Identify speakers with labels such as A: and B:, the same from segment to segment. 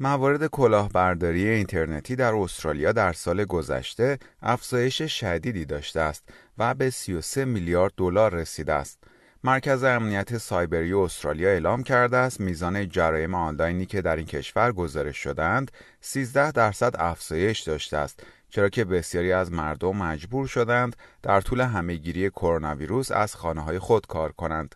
A: موارد کلاهبرداری اینترنتی در استرالیا در سال گذشته افزایش شدیدی داشته است و به 33 میلیارد دلار رسیده است. مرکز امنیت سایبری استرالیا اعلام کرده است میزان جرایم آنلاینی که در این کشور گزارش شدند 13 درصد افزایش داشته است چرا که بسیاری از مردم مجبور شدند در طول همهگیری کرونا ویروس از خانه های خود کار کنند.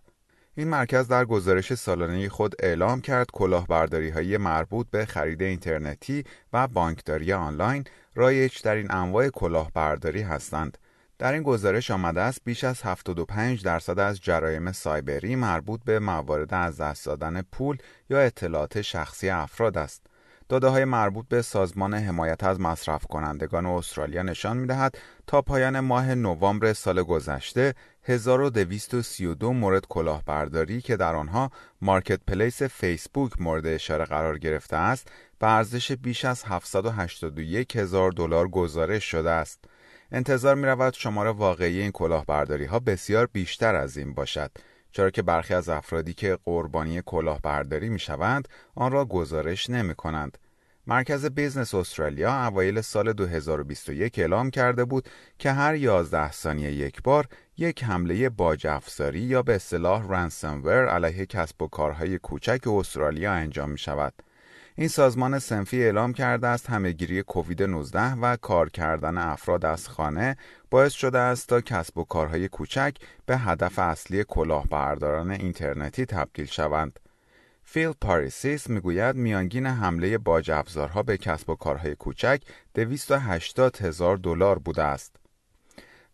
A: این مرکز در گزارش سالانه خود اعلام کرد کلاهبرداری های مربوط به خرید اینترنتی و بانکداری آنلاین رایج در این انواع کلاهبرداری هستند. در این گزارش آمده است بیش از 75 درصد از جرایم سایبری مربوط به موارد از دست دادن پول یا اطلاعات شخصی افراد است. داده های مربوط به سازمان حمایت از مصرف کنندگان استرالیا نشان می دهد تا پایان ماه نوامبر سال گذشته 1232 مورد کلاهبرداری که در آنها Marketplace فیسبوک مورد اشاره قرار گرفته است به ارزش بیش از 781 هزار دلار گزارش شده است. انتظار می رود شمار واقعی این کلاهبرداری ها بسیار بیشتر از این باشد چرا که برخی از افرادی که قربانی کلاهبرداری می شوند آن را گزارش نمی کنند. مرکز business استرالیا اوایل سال 2021 اعلام کرده بود که هر 11 ثانیه یک بار یک حمله باج افزاری یا به اصطلاح رنسمور علیه کسب و کارهای کوچک استرالیا انجام می شود. این سازمان سنفی اعلام کرده است همهگیری کووید 19 و کار کردن افراد از خانه باعث شده است تا کسب و کارهای کوچک به هدف اصلی کلاهبرداران اینترنتی تبدیل شوند. فیل پاریسیس می‌گوید میانگین حمله باج افزارها به کسب و کارهای کوچک 280 هزار دلار بوده است.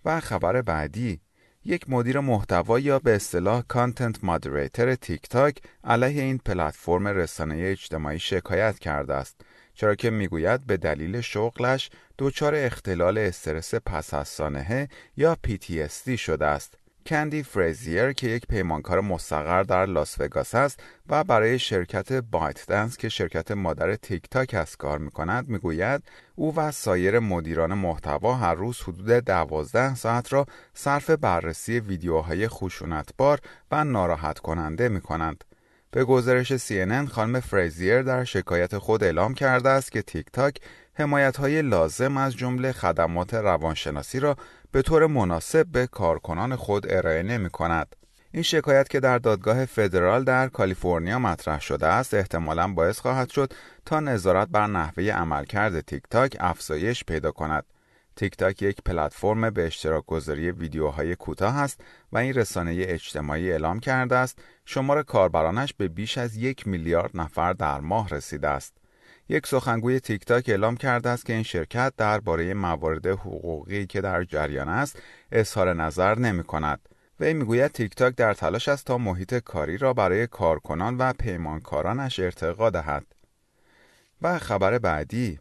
A: و خبر بعدی یک مدیر محتوا یا به اصطلاح content moderator تیک تاک علیه این پلتفرم رسانه اجتماعی شکایت کرده است چرا که می‌گوید به دلیل شغلش دچار اختلال استرس پس از سانحه یا PTSD شده است کندی فریزیر که یک پیمانکار مستقر در لاس وگاس است و برای شرکت ByteDance که شرکت مادر تیک تاک است کار می کند می گوید او و سایر مدیران محتوا هر روز حدود دوازده ساعت را صرف بررسی ویدیوهای خشونتبار و ناراحت کننده می کنند. به گزارش CNN خانم فریزیر در شکایت خود اعلام کرده است که تیک تاک حمایت های لازم از جمله خدمات روانشناسی را به طور مناسب به کارکنان خود ارائه نمی کند. این شکایت که در دادگاه فدرال در کالیفرنیا مطرح شده است احتمالا باعث خواهد شد تا نظارت بر نحوه عملکرد تیک تاک افزایش پیدا کند. تیک تاک یک پلتفرم به اشتراک گذاری ویدیوهای کوتاه است و این رسانه اجتماعی اعلام کرده است شمار کاربرانش به بیش از یک میلیارد نفر در ماه رسیده است. یک سخنگوی تیک تاک اعلام کرده است که این شرکت درباره موارد حقوقی که در جریان است اظهار نظر نمی کند. وی می‌گوید تیک تاک در تلاش است تا محیط کاری را برای کارکنان و پیمانکارانش ارتقا دهد. و خبر بعدی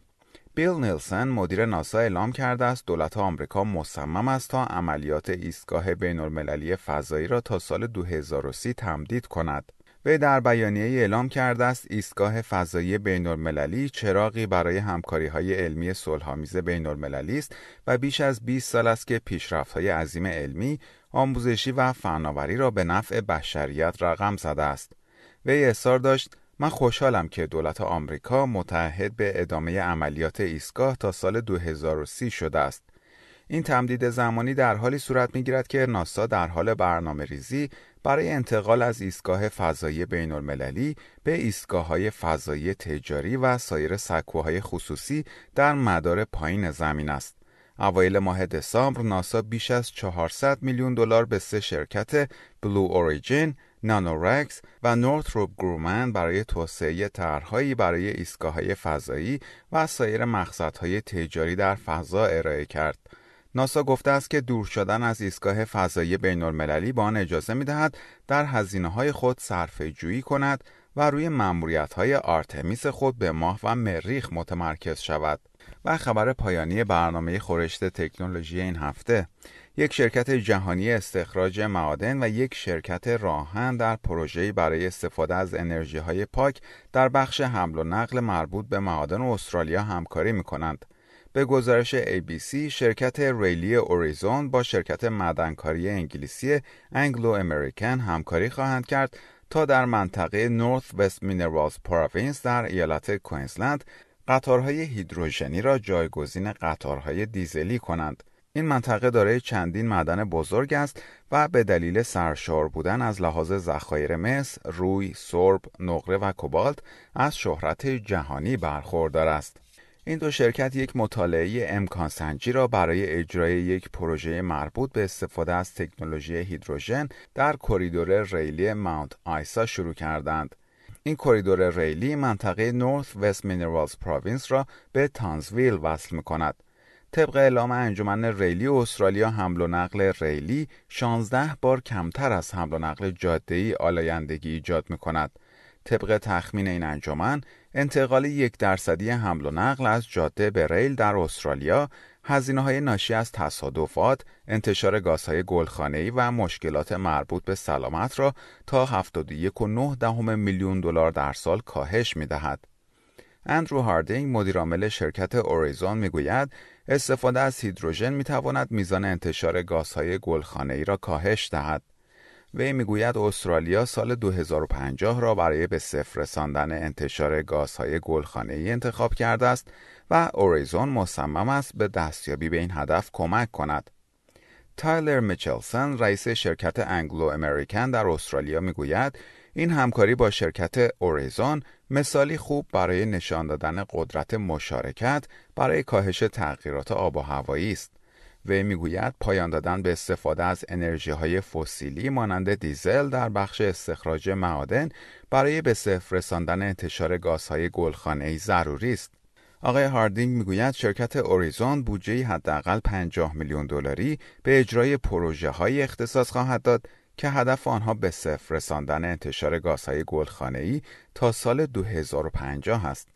A: بیل نیلسن مدیر ناسا اعلام کرده است دولت آمریکا مصمم است تا عملیات ایستگاه بین المللی فضایی را تا سال 2030 تمدید کند. وی در بیانیه اعلام کرده است ایستگاه فضایی بین المللی چراغی برای همکاری های علمی صلحآمیز بین المللی است و بیش از 20 سال است که پیشرفت های عظیم علمی، آموزشی و فناوری را به نفع بشریت رقم زده است. وی اصرار داشت من خوشحالم که دولت آمریکا متحد به ادامه عملیات ایستگاه تا سال 2030 شده است. این تمدید زمانی در حالی صورت می گیرد که ناسا در حال برنامه ریزی برای انتقال از ایستگاه فضایی بین المللی به ایستگاه های فضایی تجاری و سایر سکوهای خصوصی در مدار پایین زمین است. اوایل ماه دسامبر ناسا بیش از 400 میلیون دلار به سه شرکت Blue Origin، Nanoracks و Northrop Grumman برای توسعه طرحهایی برای ایستگاه‌های فضایی و سایر مقصدهای تجاری در فضا ارائه کرد. ناسا گفته است که دور شدن از ایستگاه فضایی بین المللی به آن اجازه می دهد در هزینه های خود صرفه جویی کند و روی ماموریت های آرتمیس خود به ماه و مریخ متمرکز شود. و خبر پایانی برنامه خورشت تکنولوژی این هفته یک شرکت جهانی استخراج معادن و یک شرکت راه‌آهن در پروژه‌ای برای استفاده از انرژی های پاک در بخش حمل و نقل مربوط به معادن استرالیا همکاری می کنند. به گزارش ABC شرکت ریلی Aurizon با شرکت معدنکاری انگلیسی Anglo American همکاری خواهند کرد تا در منطقه North West Minerals Province در ایالت کوینزلند قطارهای هیدروژنی را جایگزین قطارهای دیزلی کنند. این منطقه دارای چندین معدن بزرگ است و به دلیل سرشار بودن از لحاظ ذخایر مس، روی، سرب، نقره و کوبالت از شهرت جهانی برخوردار است. این دو شرکت یک مطالعه امکان سنجی را برای اجرای یک پروژه مربوط به استفاده از تکنولوژی هیدروژن در کریدور ریلی ماونت آیسا شروع کردند. این کریدور ریلی منطقه نورث وست مینرالز پروینس را به تانزویل وصل می کند. طبق اعلام انجمن ریلی استرالیا حمل و نقل ریلی 16 بار کمتر از حمل و نقل جاده‌ای آلایندگی ایجاد می کند. طبق تخمین این انجمن انتقال یک درصدی حمل و نقل از جاده به ریل در استرالیا هزینه های ناشی از تصادفات، انتشار گازهای گلخانه‌ای و مشکلات مربوط به سلامت را تا 71.9 میلیون دلار در سال کاهش می‌دهد. اندرو هاردینگ مدیرعامل شرکت اوریزون می‌گوید استفاده از هیدروژن می‌تواند میزان انتشار گازهای گلخانه‌ای را کاهش دهد. وی می‌گوید استرالیا سال 2050 را برای به صفر رساندن انتشار گازهای گلخانه‌ای انتخاب کرده است و اوریزون مصمم است به دستیابی به این هدف کمک کند. تایلر میچلسن رئیس شرکت انگلو امریکن در استرالیا می‌گوید این همکاری با شرکت اوریزون مثالی خوب برای نشان دادن قدرت مشارکت برای کاهش تغییرات آب و هوایی است. وی می‌گوید پایان دادن به استفاده از انرژی های فسیلی مانند دیزل در بخش استخراج معادن برای به صفر رساندن انتشار گازهای گلخانه‌ای ضروری است. آقای هاردینگ می‌گوید شرکت اوریزون بودجه حداقل 50 میلیون دلاری به اجرای پروژه های اختصاص خواهد داد که هدف آنها به صفر رساندن انتشار گازهای گلخانه‌ای تا سال 2050 است.